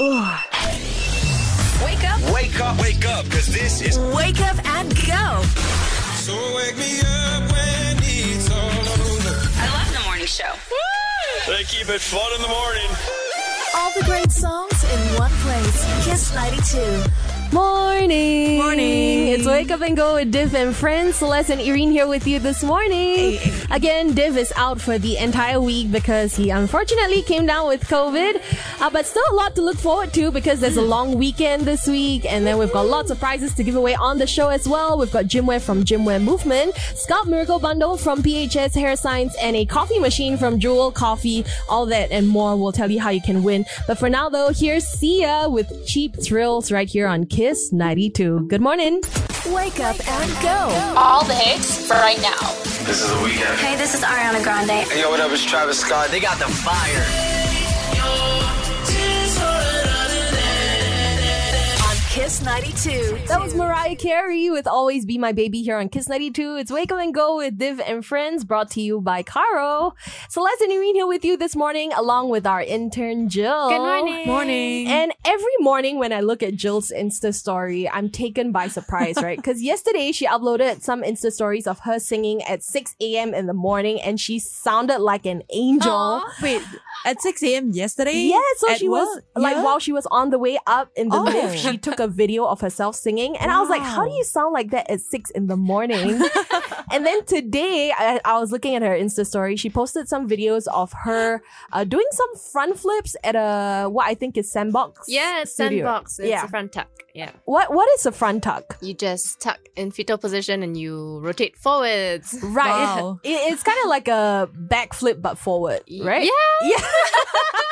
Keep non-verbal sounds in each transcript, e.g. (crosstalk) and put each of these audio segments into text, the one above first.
Wake up, Wake up, wake up, because this is wake up and go. So wake me up when it's all over. I love the morning show. They keep it fun in the morning. All the great songs in one place. Kiss 92. Morning. Morning. It's Wake Up and Go with Div and friends. Celeste and Ereen here with you this morning. Again, Div is out for the entire week because he unfortunately came down with COVID. Uh, but still a lot to look forward to because there's a long weekend this week. And then we've got lots of prizes to give away on the show as well. We've got gymwear from Gymwear Movement, Scalp Miracle Bundle from PHS Hair Science, and a coffee machine from Jewel Coffee. All that and more. We'll tell you how you can win. But for now though, here's Sia with Cheap Thrills right here on Kiss 92. Good morning. Wake up and go. all the hits for right now. This is the weekend. Hey, this is Ariana Grande. Hey, yo, what up? It's Travis Scott. They got the fire. Kiss 92. That was Mariah Carey with Always Be My Baby here on Kiss 92. It's Wake Up and Go with Div and Friends brought to you by Caro. Celeste and Ereen here with you this morning along with our intern Jill. Good morning. Morning. And every morning when I look at Jill's Insta story, I'm taken by surprise, right? (laughs) Because yesterday she uploaded some Insta stories of her singing at 6 a.m. in the morning and she sounded like an angel. Wait, at 6 a.m. yesterday? Yeah, so At she was work? like Yeah? while she was on the way up in the Oh. lift, she took a video of herself singing, and I was like, "How do you sound like that at six in the morning?" (laughs) and then today, I, I was looking at her Insta story. She posted some videos of her uh, doing some front flips at a what I think is Sandbox. Yeah, it's studio. sandbox. It's Yeah. a front tuck. Yeah. What what is a front tuck? You just tuck in fetal position and you rotate forwards. Right, Wow. It- it's kind of like a backflip but forward, right? Yeah. (laughs) yeah. (laughs)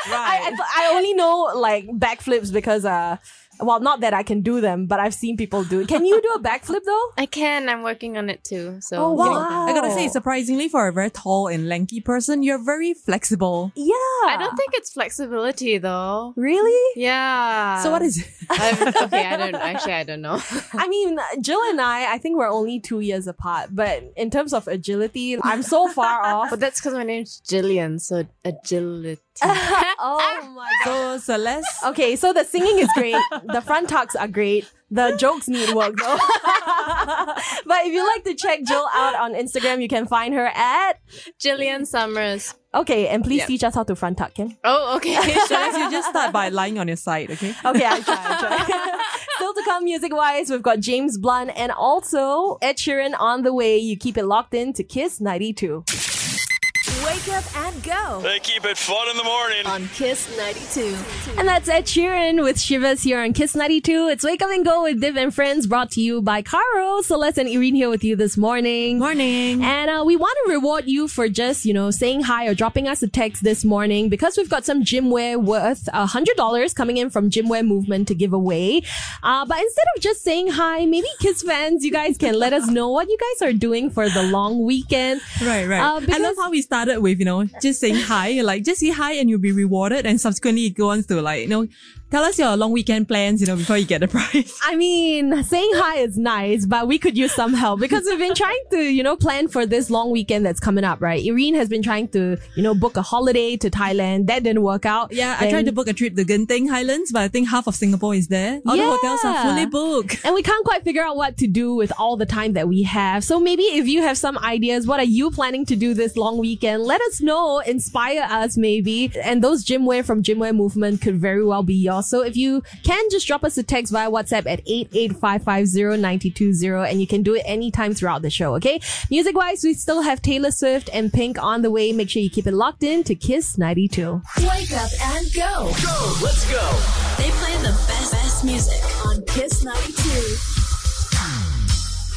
Right. I, I, I only know like backflips because uh well not that I can do them but I've seen people do it. Can you do a backflip though? (laughs) I can. I'm working on it too. So Oh, Wow. wow. I gotta say, surprisingly, for a very tall and lanky person, you're very flexible. Yeah. I don't think it's flexibility though. really. Yeah. so what is it? (laughs) I'm, (laughs) okay, I don't actually I don't know. I mean, Jill and I, I think we're only two years apart, but in terms of agility, I'm so far off. but that's because my name's Jillian, so agility. (laughs) oh ah. my god. So, Celeste, Okay, so the singing is great. The front tucks are great. The jokes need work though. (laughs) but if you like to check Jill out on Instagram, you can find her at Jillian Summers. Okay, and please Yeah. teach us how to front tuck, Ken. Oh, okay. (laughs) Celeste, you just start by lying on your side, okay? Okay, I try, I try. Still to come music wise, we've got James Blunt and also Ed Sheeran on the way. You keep it locked in to Kiss 92. Wake up and go. They keep it fun in the morning. On Kiss 92. And that's Ed Sheeran with Shivers here on Kiss 92. It's Wake Up and Go with Div and Friends brought to you by Caro. Celeste and Ereen here with you this morning. Morning. And uh, we want to reward you for just, you know, saying hi or dropping us a text this morning because we've got some gymwear worth a $100 coming in from Gymwear Movement to give away. Uh, but instead of just saying hi, maybe Kiss fans, you guys can let us know what you guys are doing for the long weekend. Right, right. Uh, I love how we started with, you know, just saying hi, like just say hi and you'll be rewarded. And subsequently it goes on to like, you know, tell us your long weekend plans, you know, before you get the (laughs) prize. I mean, saying hi is nice, but we could use some help because we've been trying to, you know, plan for this long weekend that's coming up, right? Ereen has been trying to, you know, book a holiday to Thailand. That didn't work out. Yeah, I tried to book a trip to Genting Highlands, but I think half of Singapore is there. All the hotels are fully booked. And we can't quite figure out what to do with all the time that we have. So maybe if you have some ideas, what are you planning to do this long weekend? Let us know, inspire us maybe. And those gymwear from Gymwear Movement could very well be yours. So if you can just drop us a text via WhatsApp at 88550 and you can do it anytime throughout the show, okay? Music wise, we still have Taylor Swift and Pink on the way. Make sure you keep it locked in to Kiss 92. Wake up and go. Go, let's go. They play the best, best music on Kiss 92.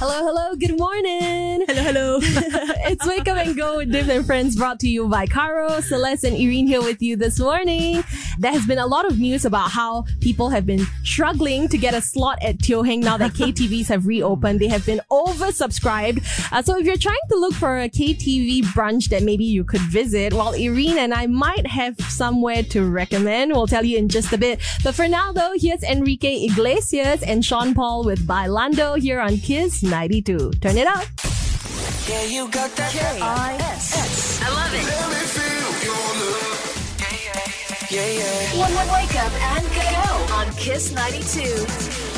Hello, hello, good morning. Hello, hello. (laughs) it's Wake Up and Go with Div and Friends brought to you by Caro, Celeste, and Ereen here with you this morning. There has been a lot of news about how people have been struggling to get a slot at Teo Heng now that KTVs have reopened. They have been oversubscribed. Uh, so if you're trying to look for a KTV brunch that maybe you could visit, well, Ereen and I might have somewhere to recommend. We'll tell you in just a bit. But for now, though, here's Enrique Iglesias and Sean Paul with Bailando here on Kiss 92. Turn it up. Yeah, you got that. K-I-S. I love it. Let me feel your love. Yeah, yeah. Yeah, yeah. One one wake up and go on Kiss 92.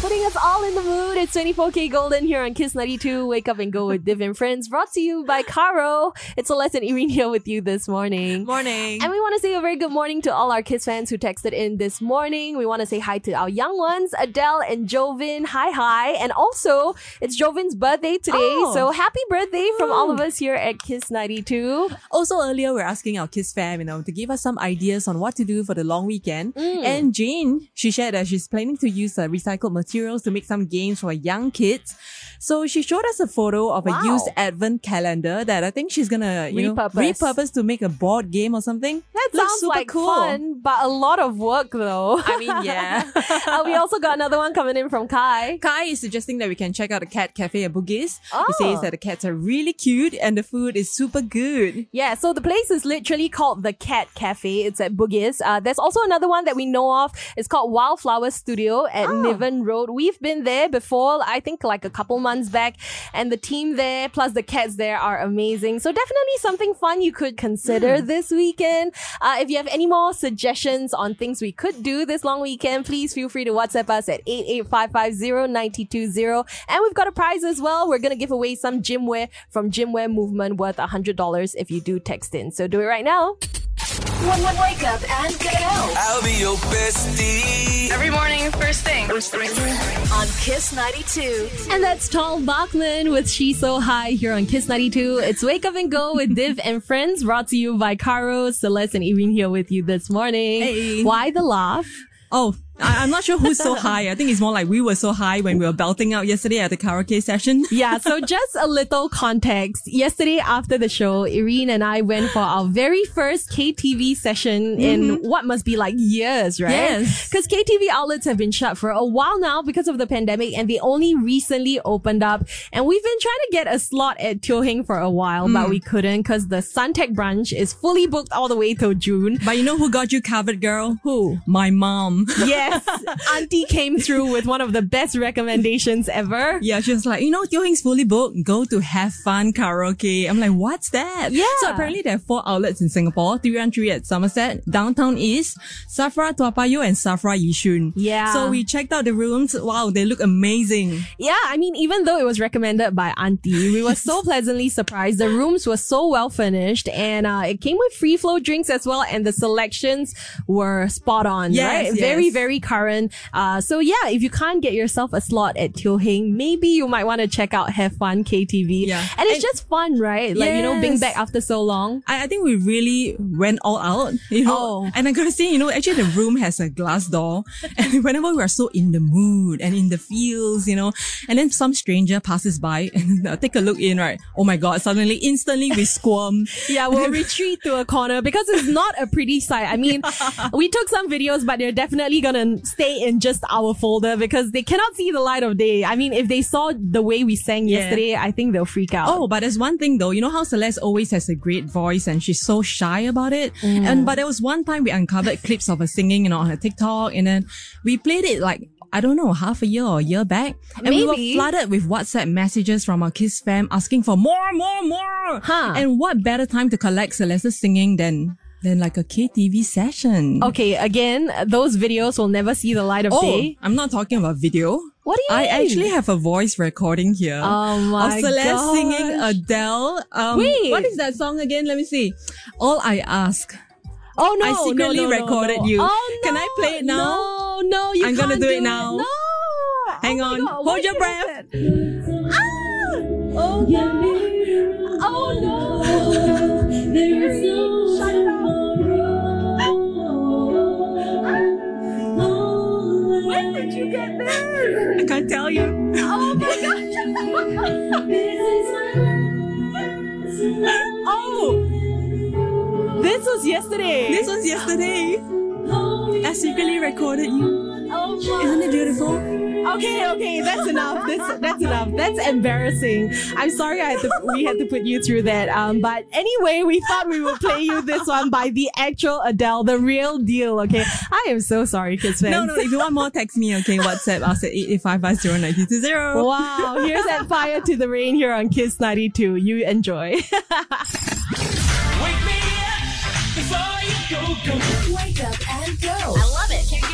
Putting us all in the mood. It's 24K Golden here on Kiss 92. Wake up and go with Div and Friends. Brought to you by Caro. It's Celeste and Ereen here with you this morning. Morning. And we want to say a very good morning to all our Kiss fans who texted in this morning. We want to say hi to our young ones, Adele and Jovin. Hi, hi. And also, it's Jovin's birthday today. Oh. So happy birthday from all of us here at Kiss 92. Also, earlier we're asking our Kiss fam, you know, to give us some ideas on what to do for the long weekend. Mm. And Jane, she shared that she's planning to use a recycled materials to make some games for young kids. So she showed us a photo of Wow. a used advent calendar that I think she's gonna you know, Repurpose. repurpose to make a board game or something. That Looks sounds super like cool. fun, but a lot of work though. I mean, yeah. (laughs) Uh, we also got another one coming in from Kai. Kai is suggesting that we can check out the cat cafe at Bugis. He Oh. says that the cats are really cute and the food is super good. Yeah, so the place is literally called the Cat Cafe. It's at Bugis. Uh, there's also another one that we know of. It's called Wildflower Studio at Oh. Niven Road. We've been there before, I think like a couple months back, and the team there plus the cats there are amazing. So definitely something fun you could consider Hmm. this weekend. Uh, if you have any more suggestions on things we could do this long weekend, please feel free to WhatsApp us at 88550 And we've got a prize as well. We're going to give away some gym wear from Gymwear Movement worth $100 if you do text in. So do it right now. One one wake up and go I'll be your bestie. Every morning, first thing. First thing. on Kiss 92. And that's Tal Bachman with She's So High here on Kiss 92. It's Wake Up and Go with Div and Friends brought to you by Caro, Celeste, and Ereen here with you this morning. Hey. Why the laugh? Oh, I, I'm not sure who's so (laughs) high. I think it's more like we were so high when we were belting out yesterday at the karaoke session. (laughs) Yeah, so just a little context. Yesterday after the show, Ereen and I went for our very first KTV session in mm-hmm. what must be like years, right? Yes. Because KTV outlets have been shut for a while now because of the pandemic and they only recently opened up. And we've been trying to get a slot at Teo Heng for a while, but mm. we couldn't because the Suntec branch is fully booked all the way till June. But you know who got you covered, girl? Who? My mom. Yes, Auntie came through with one of the best recommendations ever. Yeah, she was like, you know, Teo Heng's fully booked. Go to Have Fun Karaoke. I'm like, what's that? Yeah. So apparently there are four outlets in Singapore. 313 at Somerset, Downtown East, Safra Toa Payoh, and Safra Yishun. Yeah. So we checked out the rooms. Wow, they look amazing. Yeah, I mean, even though it was recommended by Auntie, we were so pleasantly surprised. The rooms were so well furnished and uh, it came with free flow drinks as well and the selections were spot on, Yes, right? yes. Very, very current. Uh, so yeah, if you can't get yourself a slot at Teo Heng, maybe you might want to check out Have Fun KTV. Yeah. And it's And- just fun, right? Like, you know, being back after so long. I, I think we really went all out, you know. Oh. And I gotta say, you know, actually the room has a glass door, (laughs) and whenever we are so in the mood and in the feels, you know, and then some stranger passes by (laughs) and uh, take a look in, right? Oh my god! Suddenly, instantly we squirm. (laughs) Yeah, we'll retreat to a corner because it's not a pretty sight. I mean, we took some videos, but they're definitely gonna stay in just our folder because they cannot see the light of day. I mean, if they saw the way we sang Yeah. yesterday, I think they'll freak out. Oh, but there's one thing though. You know how Celeste always has a great voice and she's so shy about it. Mm. And but there was one time we uncovered (laughs) clips of her singing, you know, on her TikTok, and then we played it like. I don't know, half a year or a year back. And we were flooded with WhatsApp messages from our Kiss fam asking for more, more, more. Huh. And what better time to collect Celeste's singing than, than like a KTV session? Okay, again, those videos will never see the light of Oh, day. I'm not talking about video. What do you I mean? actually have a voice recording here. Oh my Of Celeste gosh. singing Adele. Um, Wait. What is that song again? Let me see. All I Ask. Oh no! I secretly no, no, no, recorded no. you. Oh, Can I play it now? No, no, you I'm gonna can't do it now. No. Hang Oh on. God, Hold your breath. I do that? Ah! Oh no! Oh no! Shut up. When did get this? I can't tell you. Oh my gosh! oh! This was yesterday. This was yesterday. I secretly recorded you. Oh. Isn't it beautiful? Okay, okay, that's enough. This, that's enough. That's embarrassing. I'm sorry I had to, we had to put you through that. Um, but anyway, we thought we would play you this one by the actual Adele, the real deal. Okay, I am so sorry, Kiss fans. No, no. If you want more, text me. Okay, WhatsApp us at eight eight five five zero ninety two zero. Wow, here's that fire to the rain here on Kiss 92. You enjoy. (laughs) Wake me up before you Wake up and go I love it.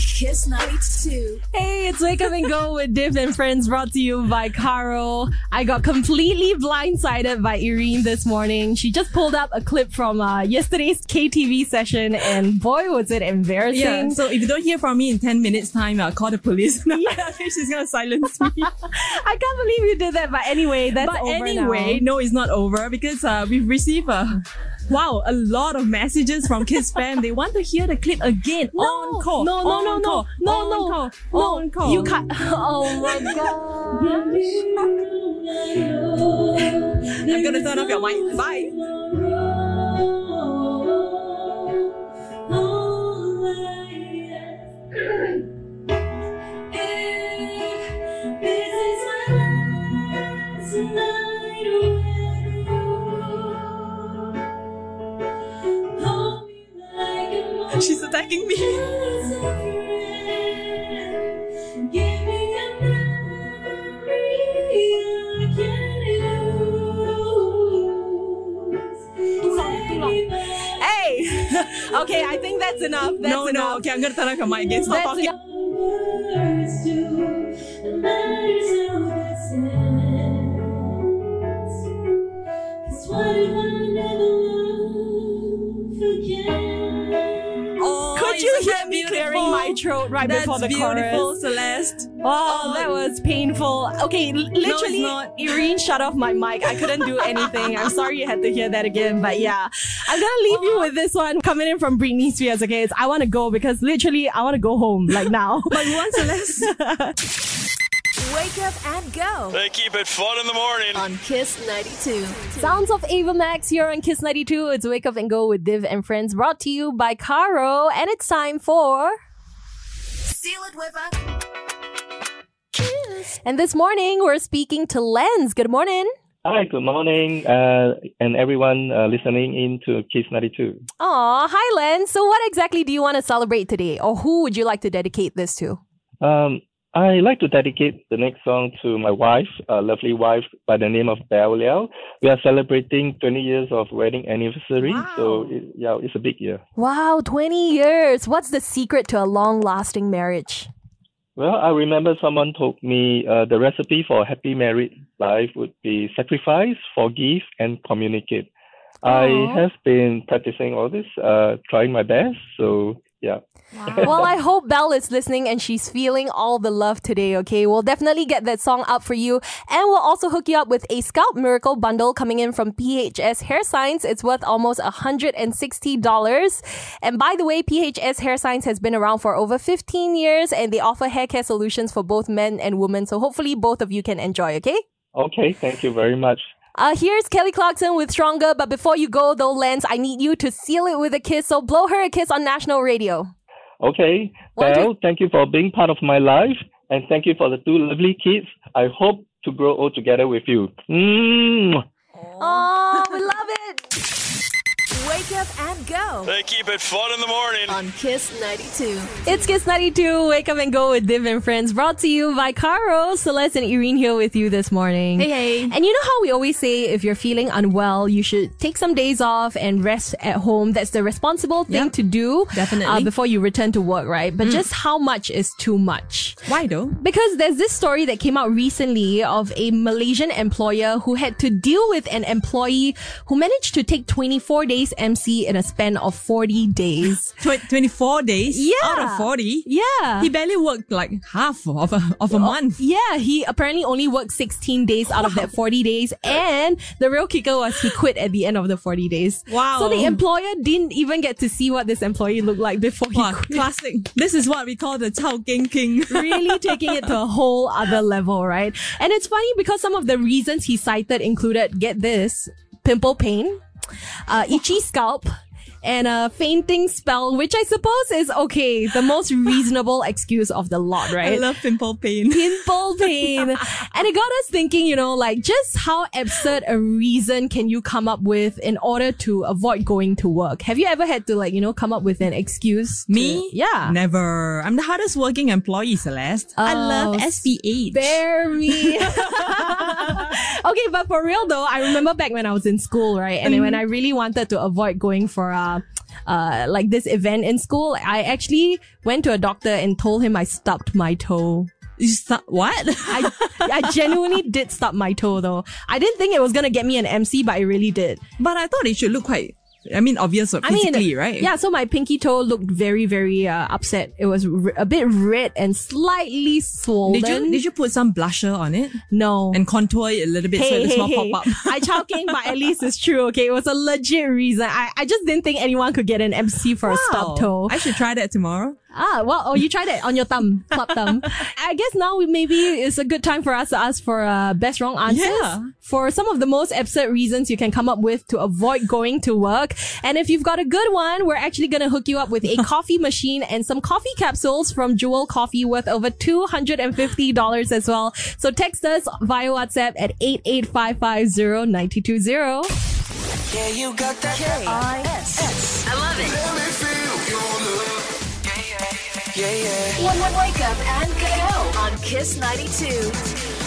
On Kiss 92. Hey, it's Wake Up and Go with Div and Friends brought to you by Caro. I got completely blindsided by Ereen this morning. She just pulled up a clip from uh, yesterday's KTV session and boy, was it embarrassing. Yeah, so if you don't hear from me in 10 minutes time, I'll call the police. (laughs) She's gonna silence me. (laughs) I can't believe you did that. But anyway, that's but over anyway, now. no, it's not over because uh, we've received a wow a lot of messages from Kiss (laughs) fam. They want to hear the clip again No, on call. no, no, no, on no, no, no, no. on. You can't. (laughs) Oh my god. I'm gonna turn off your mic. Bye. Attacking me. Hey. (laughs) okay, I think that's enough. That's no, enough. no. Okay, I'm gonna turn off your mic again. Stop That's talking. enough. Clearing my throat right That's before the beautiful, chorus? Celeste. Oh, oh that was painful. Okay, l- literally, not. (laughs) Ereen shut off my mic. I couldn't do anything. I'm sorry you had to hear that again, but yeah. I'm gonna leave you with this one coming in from Britney Spears, okay? It's I wanna go because literally I wanna go home, like now. (laughs) But you want Celeste? (laughs) Wake up and go They keep it fun in the morning. on Kiss 92. Sounds of Ava Max here on Kiss 92. It's Wake Up and Go with Div and Friends brought to you by Caro. And it's time for. Seal it with a kiss. And this morning we're speaking to Lens. Good morning. Hi, good morning, uh, and everyone uh, listening in to Kiss 92. Aw, hi Lens. So what exactly do you want to celebrate today? Or who would you like to dedicate this to? Um, I like to dedicate the next song to my wife, a lovely wife by the name of Belle Liao. We are celebrating 20 years of wedding anniversary, so it, yeah, it's a big year. Wow, 20 years. What's the secret to a long lasting marriage? Well, I remember someone told me uh, the recipe for a happy married life would be sacrifice, forgive, and communicate. I have been practicing all this, uh, trying my best, so yeah. Well, I hope Belle is listening and she's feeling all the love today, okay? We'll definitely get that song up for you. And we'll also hook you up with a Scalp Miracle bundle coming in from PHS Hair Science. It's worth almost $160. And by the way, PHS Hair Science has been around for over 15 years and they offer hair care solutions for both men and women. So hopefully both of you can enjoy, okay? Okay, thank you very much. Uh, here's Kelly Clarkson with Stronger. But before you go, though, Lance, I need you to seal it with a kiss. So blow her a kiss on national radio. Okay. Two- Well, thank you for being part of my life and thank you for the two lovely kids. I hope to grow old together with you. Mm. Love it. Wake up and go They keep it fun in the morning. on Kiss 92. It's Kiss 92. Wake up and go with Div and Friends. Brought to you by Caro, Celeste, and Ereen here with you this morning. Hey, hey. And you know how we always say if you're feeling unwell, you should take some days off and rest at home. That's the responsible thing Yep. to do. Definitely. Uh, before you return to work, right? But just how much is too much? Why though? Because there's this story that came out recently of a Malaysian employer who had to deal with an employee who managed to take 24 days MC in a span of 40 days. (laughs) Tw- 24 days Yeah. out of 40. Yeah. He barely worked like half of a, of a oh, month. Yeah, he apparently only worked 16 days out of that 40 days. And the real kicker was he quit at the end of the 40 days. Wow. So the employer didn't even get to see what this employee looked like before he Wow, quit. classic. This is what we call the Chao Keng King. (laughs) really taking it to a whole other level, right? And it's funny because some of the reasons he cited included, get this, pimple pain, uh, itchy scalp, and a fainting spell, which I suppose is okay, the most (laughs) reasonable excuse of the lot, right? I love pimple pain. (laughs) pimple pain. (laughs) and it got us thinking, you know, like just how absurd a reason can you come up with in order to avoid going to work? Have you ever had to like, you know, come up with an excuse? to- Me? yeah. Never. I'm the hardest working employee, Celeste. I oh, love Oh, SPH. Bear me. okay, but for real though, I remember back when I was in school, right? And then when mm-hmm. I really wanted to avoid going for uh uh like this event in school, I actually went to a doctor and told him I stubbed my toe. You what? I I genuinely (laughs) did stub my toe though. I didn't think it was gonna get me an MC, but it really did. but I thought it should look quite, I mean, obvious I mean, right? Yeah, so my pinky toe looked very, very uh, upset. It was r- a bit red and slightly swollen. Did you, did you put some blusher on it? No. And contour it a little bit so hey, it does hey, not hey. pop up? I chao keng, but at least it's true. Okay, it was a legit reason. I, I just didn't think anyone could get an MC for a stub toe. I should try that tomorrow. Ah, well, oh, you tried it on your thumb, (laughs) club thumb. I guess now we, maybe it's a good time for us to ask for uh, best wrong answers Yeah. for some of the most absurd reasons you can come up with to avoid going to work. And if you've got a good one, we're actually going to hook you up with a (laughs) coffee machine and some coffee capsules from Jewel Coffee worth over $250 as well. So text us via WhatsApp at 88550 Yeah, you got that. K-I-S-S. I love it. Yeah, yeah. Wake up and go on Kiss 92.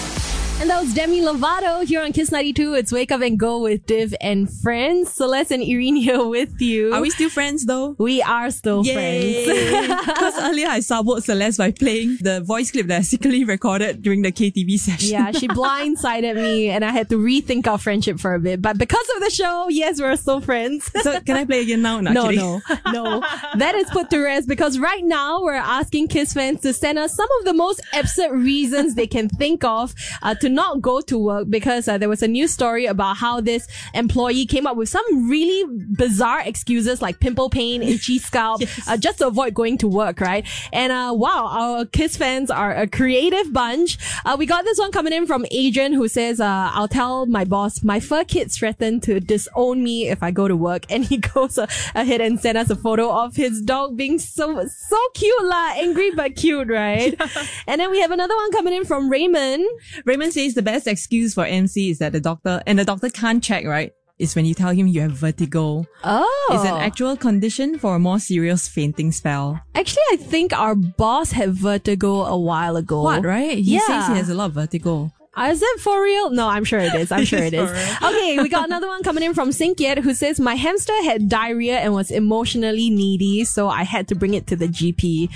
And that was Demi Lovato here on Kiss 92. It's Wake Up and Go with Div and friends. Celeste and Ereen here with you. Are we still friends though? We are still friends. (laughs) Because earlier I saboed Celeste by playing the voice clip that I secretly recorded during the KTV session. yeah, she (laughs) blindsided me and I had to rethink our friendship for a bit. But because of the show, yes, we're still friends. so can I play again now? No, kidding. no, (laughs) no. That is put to rest because right now we're asking Kiss fans to send us some of the most absurd reasons they can think of uh, to not go to work because uh, there was a news story about how this employee came up with some really bizarre excuses like pimple pain, itchy scalp, (laughs) uh, just to avoid going to work, right? And uh, wow, our Kiss fans are a creative bunch. Uh, we got this one coming in from Adrian who says, uh, I'll tell my boss, my fur kids threaten to disown me if I go to work. And he (laughs) goes uh, ahead and sent us a photo of his dog being so, so cute lah. Angry but cute, right? (laughs) And then we have another one coming in from Raymond. Raymond says the best excuse for MC is that the doctor, and the doctor can't check, right? Is when you tell him you have vertigo. Oh. It's an actual condition for a more serious fainting spell. Actually, I think our boss had vertigo a while ago. What, right? He yeah. says he has a lot of vertigo. Is it for real? No, I'm sure it is. I'm (laughs) sure it is. (laughs) Okay, we got another one coming in from Sinkiet who says, My hamster had diarrhea and was emotionally needy, so I had to bring it to the GP.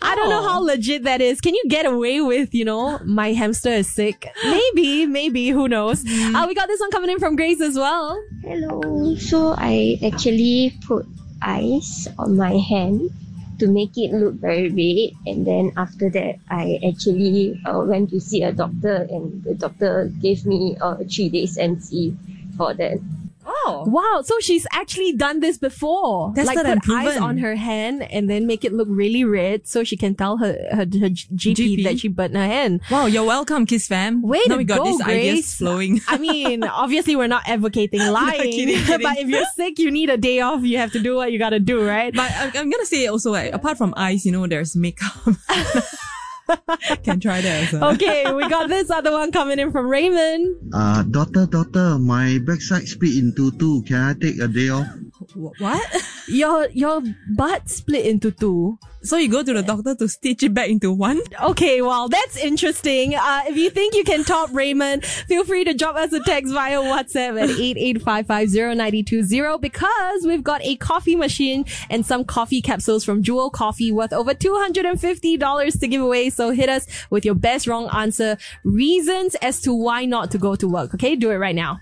I don't know Oh. how legit that is. Can you get away with, you know, my hamster is sick? Maybe, maybe, who knows? Uh, we got this one coming in from Grace as well. Hello. So I actually put ice on my hand to make it look very red, and then after that, I actually uh, went to see a doctor, and the doctor gave me uh, three days MC for that. Oh. Wow, so she's actually done this before. Tested like and put ice on her hand and then make it look really red so she can tell her, her, her GP, GP. that she burnt her hand. Wow, you're welcome, Kiss fam. Way now to we got go, these ideas Grace. flowing. I mean, (laughs) obviously we're not advocating (laughs) lying, kidding, (laughs) kidding. but if you're sick, you need a day off. You have to do what you gotta do, right? But I'm, I'm gonna say also, like, apart from eyes, you know, there's makeup. (laughs) Can try that as okay, we got this other one coming in from Raymond. Uh, daughter, daughter, my backside split into two. Can I take a day off? Wh- What? (laughs) Your your butt split into two. So you go to the doctor to stitch it back into one? Okay, well, that's interesting. Uh, if you think you can top Raymond, feel free to drop us a text via WhatsApp at 88550 because we've got a coffee machine and some coffee capsules from Jewel Coffee worth over $250 to give away. So hit us with your best wrong answer reasons as to why not to go to work. Okay, do it right now.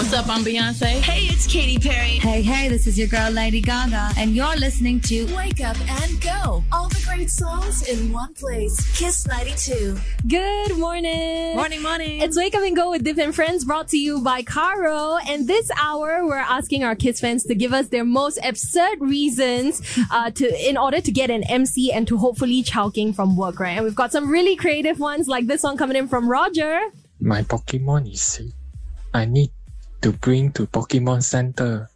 What's up? I'm Beyonce. Hey, it's Katy Perry. Hey, hey, this is your girl Lady Gaga, and you're listening to Wake up and go. All the great songs in one place. Kiss 92. Good morning. Morning, morning. It's Wake Up and Go with Div and Friends brought to you by Caro. And this hour, we're asking our Kiss fans to give us their most absurd reasons uh, to in order to get an MC and to hopefully chao keng from work, right? And we've got some really creative ones like this one coming in from Roger. My Pokemon is sick. I need to bring to Pokemon Center.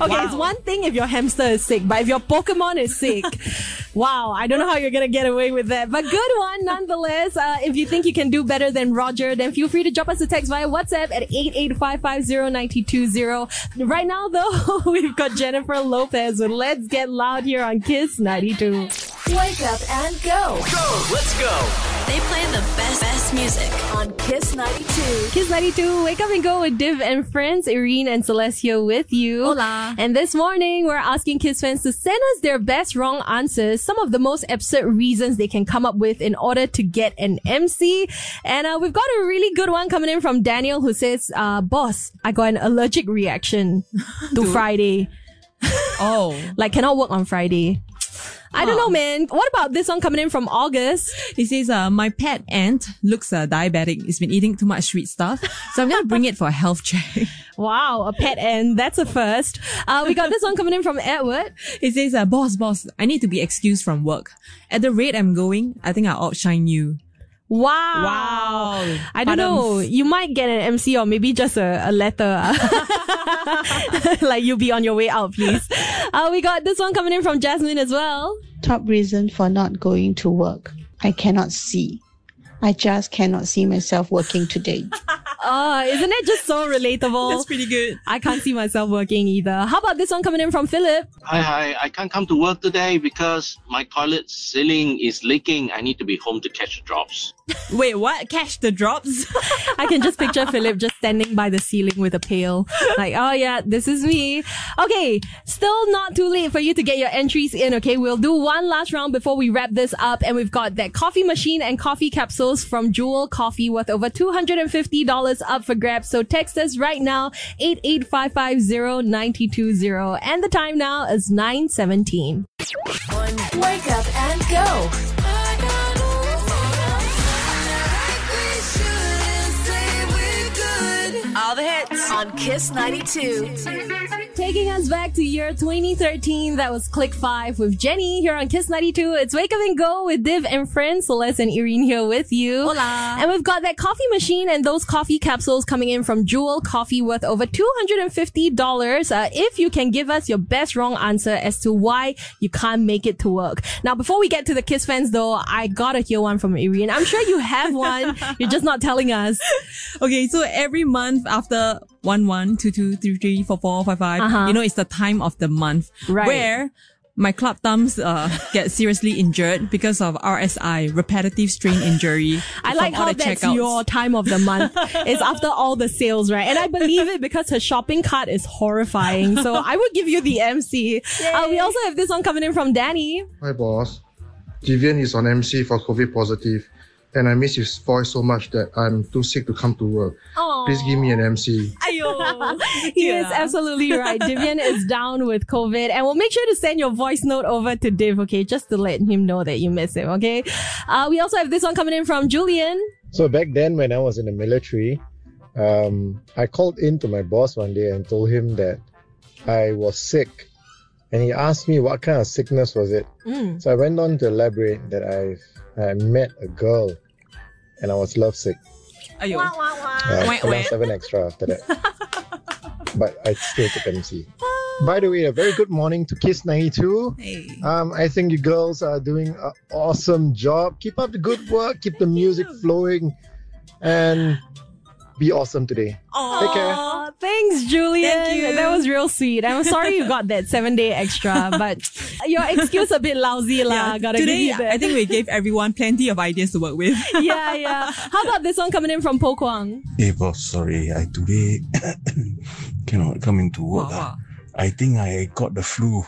Okay, it's one thing if your hamster is sick, but if your Pokemon is sick, (laughs) wow, I don't know how you're gonna get away with that. But good one nonetheless. Uh, if you think you can do better than Roger, then feel free to drop us a text via WhatsApp at 885509220. Right now though, (laughs) we've got Jennifer Lopez with Let's Get Loud here on Kiss 92. Wake up and go. Go, let's go. They play the best, best music on Kiss 92. Kiss 92, wake up and go with Div and friends, Ereen and Celestia with you. Hola. And this morning, we're asking Kiss fans to send us their best wrong answers, some of the most absurd reasons they can come up with in order to get an MC. And uh, we've got a really good one coming in from Daniel who says, uh, boss, I got an allergic reaction to (laughs) Friday. Oh. (laughs) Like cannot work on Friday. I don't know, man. What about this one coming in from August? He says, uh, my pet ant looks uh, diabetic. He's been eating too much sweet stuff. So I'm going to bring it for a health check. (laughs) Wow, a pet ant. That's a first. Uh, we got this one coming in from Edward. He says, uh, boss, boss, I need to be excused from work. At the rate I'm going, I think I'll outshine you. Wow. Wow. I don't But, know. You might get an MC or maybe just a, a letter. (laughs) like you'll be on your way out, please. Uh, we got this one coming in from Jasmine as well. Top reason for not going to work. I cannot see. I just cannot see myself working today. Uh, (laughs) isn't it just so relatable? That's pretty good. I can't see myself working either. How about this one coming in from Philip? Hi, hi. I can't come to work today because my toilet ceiling is leaking. I need to be home to catch the drops. Wait, what? Catch the drops? (laughs) I can just picture Philip just standing by the ceiling with a pail. Like, oh yeah, this is me. Okay, still not too late for you to get your entries in, okay? We'll do one last round before we wrap this up. And we've got that coffee machine and coffee capsules from Jewel Coffee worth over $250 up for grabs. So text us right now, 88550 And the time now is 917. Wake up and go. The hits on Kiss 92. Taking us back to year 2013, that was Click 5 with Jenny here on Kiss 92. It's Wake Up and Go with Div and friends, Celeste and Ereen here with you. Hola. And we've got that coffee machine and those coffee capsules coming in from Jewel Coffee worth over $250 uh, if you can give us your best wrong answer as to why you can't make it to work. Now, before we get to the Kiss fans though, I gotta hear one from Ereen. I'm sure you have one. (laughs) You're just not telling us. Okay, so every month after one one two two three three four four five five, Uh-huh. you know, it's the time of the month Right. where my club thumbs uh, (laughs) get seriously injured because of RSI, repetitive strain injury. I like all how that's checkouts. your time of the month. (laughs) it's after all the sales, right? And I believe it because her shopping cart is horrifying. So I would give you the MC. Uh, we also have this one coming in from Danny. Hi, boss. Divian is on MC for COVID positive, and I miss his voice so much that I'm too sick to come to work. Please give me an MC. Ayo. (laughs) He is absolutely right. Divian is down with COVID, and we'll make sure to send your voice note over to Div, okay, just to let him know that you miss him, okay? Uh, we also have this one coming in from Julian. So back then, when I was in the military, um, I called in to my boss one day and told him that I was sick, and he asked me what kind of sickness was it. Mm. So I went on to elaborate that I I met a girl, and I was lovesick. Ayo. Uh, Wah, and wah. I seven extra after that. (laughs) but I still took MC. By the way, a very good morning to Kiss 92. Um, I think you girls are doing an awesome job. Keep up the good work, keep the music flowing, and be awesome today. Take care. Thanks, Julian. Thank you. That was real sweet. I'm sorry you got that seven day extra, but (laughs) your excuse a bit lousy, lah. Yeah, Gotta give today, you that. I think we gave everyone plenty of ideas to work with. (laughs) yeah, yeah. How about this one coming in from Po Kwang? Hey boss, sorry, I today (coughs) cannot come into work. ah. I think I got the flu.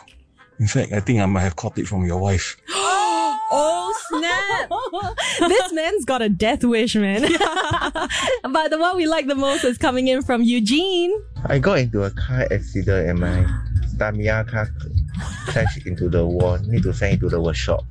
In fact, I think I might have caught it from your wife. (gasps) oh snap! (laughs) this man's got a death wish, man. (laughs) but the one we like the most is coming in from Eugene. I got into a car accident and my Tamiya car crashed into the wall. Need to send it to the workshop.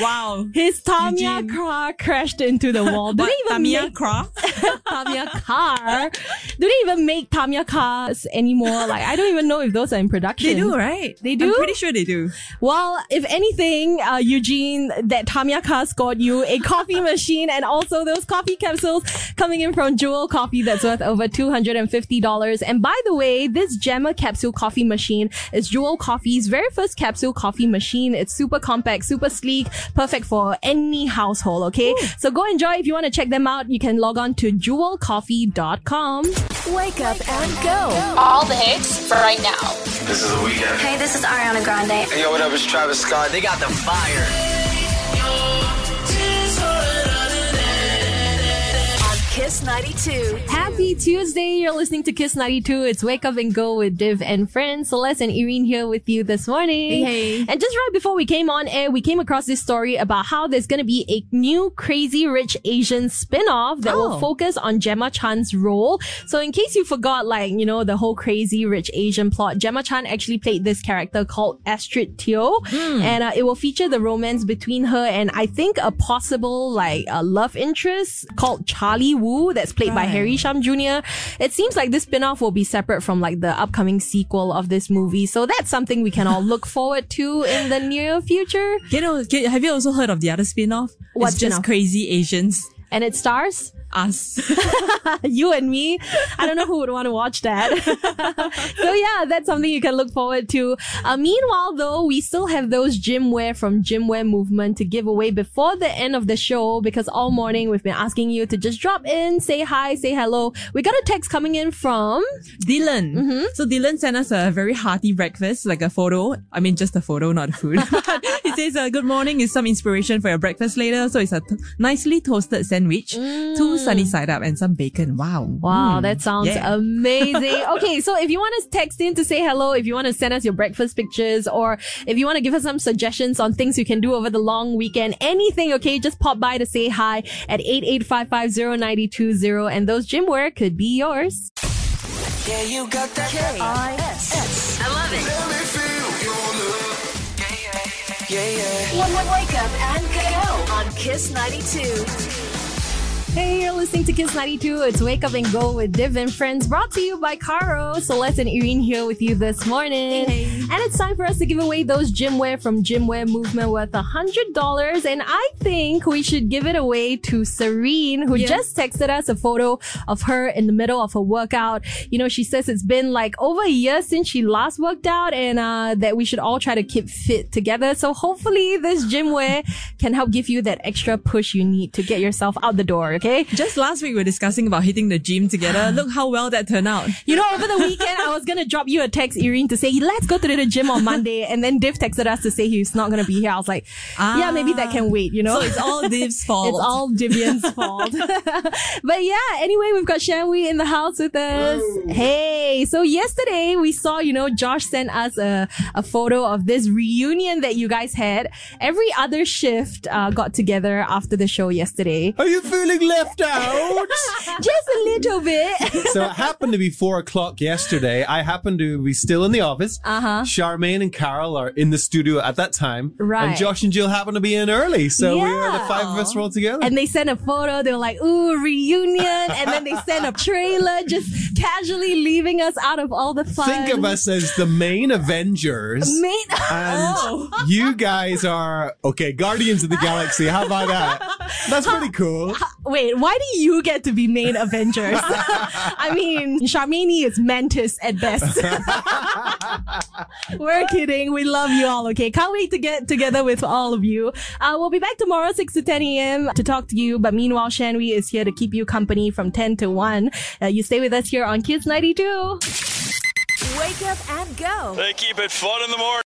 Wow. His Tamiya car crashed into the wall. Do they even Tamiya make car? (laughs) Tamiya car? Do they even make Tamiya cars anymore? Like I don't even know if those are in production. They do, right? They do. I'm pretty sure they do. Well, if anything, uh, Eugene, that Tamiya car scored you a coffee (laughs) machine and also those coffee capsules coming in from Jewel Coffee that's worth over $250. And by the way, this Gemma capsule coffee machine is Jewel Coffee's very first capsule coffee machine. It's super compact, super sleek, perfect for any household, okay? So go enjoy. If you want to check them out, you can log on to jewelcoffee.com. Wake up and go. All the hits for right now. This is the weekend. Hey, this is Ariana Grande. Hey, yo, what up? It's Travis Scott. They got the fire. On Kiss 92. Happy Tuesday. You're listening to Kiss 92. It's Wake Up and Go with Div and friends. Celeste and Ereen here with you this morning. Hey. And just right before we came on air, we came across this story about how there's going to be a new Crazy Rich Asian spin-off that will Oh. focus on Gemma Chan's role. So in case you forgot, like, you know, the whole Crazy Rich Asian plot, Gemma Chan actually played this character called Astrid Teo. And uh, it will feature the romance between her and I think a possible, like, a love interest called Charlie Wu that's played by Harry Shum Jr. It seems like this spin-off will be separate from like the upcoming sequel of this movie. So that's something we can all (laughs) look forward to in the near future. You know, have you also heard of the other spin-off? What it's spin-off? just Crazy Asians. And it stars Us. (laughs) (laughs) you and me. I don't know who would want to watch that. (laughs) so yeah, that's something you can look forward to. Uh, meanwhile, though, we still have those gym wear from Gym Wear Movement to give away before the end of the show because all morning we've been asking you to just drop in, say hi, say hello. We got a text coming in from Dylan. Mm-hmm. So Dylan sent us a very hearty breakfast, like a photo. I mean, just a photo, not a food. he says, uh, "Good morning is some inspiration for your breakfast later." So it's a t- nicely toasted sandwich, two sunny side up, and some bacon. Wow, Wow, Mm. that sounds Yeah. amazing. (laughs) okay, so if you want to text in to say hello, if you want to send us your breakfast pictures, or if you want to give us some suggestions on things you can do over the long weekend, anything, okay, just pop by to say hi at 88550920 and those gym wear could be yours. Yeah, you got that. K-I-S. I love it. Let me feel your love. Yeah, yeah. Yeah, yeah. Wake up and go on Kiss 92. Hey, you're listening to Kiss 92. It's Wake Up and Go with Div and Friends, brought to you by Caro. Celeste and Ereen here with you this morning. And it's time for us to give away those gym wear from Gym Wear Movement worth $100. And I think we should give it away to Serene, who Yeah. just texted us a photo of her in the middle of a workout. You know, she says it's been like over a year since she last worked out and uh, that we should all try to keep fit together. So hopefully this gym wear can help give you that extra push you need to get yourself out the door, okay? Just last week we were discussing about hitting the gym together. (gasps) Look how well that turned out. You know, over the weekend, I was gonna drop you a text, Ereen, to say, let's go to the gym on Monday. And then Div texted us to say he's not gonna be here. I was like, yeah, maybe that can wait, you know? So it's all Div's (laughs) fault. It's all Divian's (laughs) fault. (laughs) but yeah, anyway, we've got Shan Wee in the house with us. Hey, so yesterday we saw, you know, Josh sent us a, a photo of this reunion that you guys had. Every other shift uh, got together after the show yesterday. Are you feeling left out? (laughs) Just a little bit. so it happened to be four o'clock yesterday. I happened to be still in the office. Uh-huh. Charmaine and Carol are in the studio at that time. Right. And Josh and Jill happened to be in early. So we were the five of us were all together. And they sent a photo. They were like, ooh, reunion. And then they sent a trailer just casually leaving us out of all the fun. Think of us as the main Avengers. Main- (laughs) And Oh. you guys are, okay, Guardians of the Galaxy. How about that? That's pretty cool. Wait, why do you get to be main Avengers? (laughs) I mean, Charmini is Mantis at best. (laughs) We're kidding. We love you all, okay? Can't wait to get together with all of you. Uh, we'll be back tomorrow, 6 to 10 a.m. to talk to you. But meanwhile, Shan Wee is here to keep you company from 10 to 1. Uh, you stay with us here on Kiss 92. Wake up and go. They keep it fun in the morning.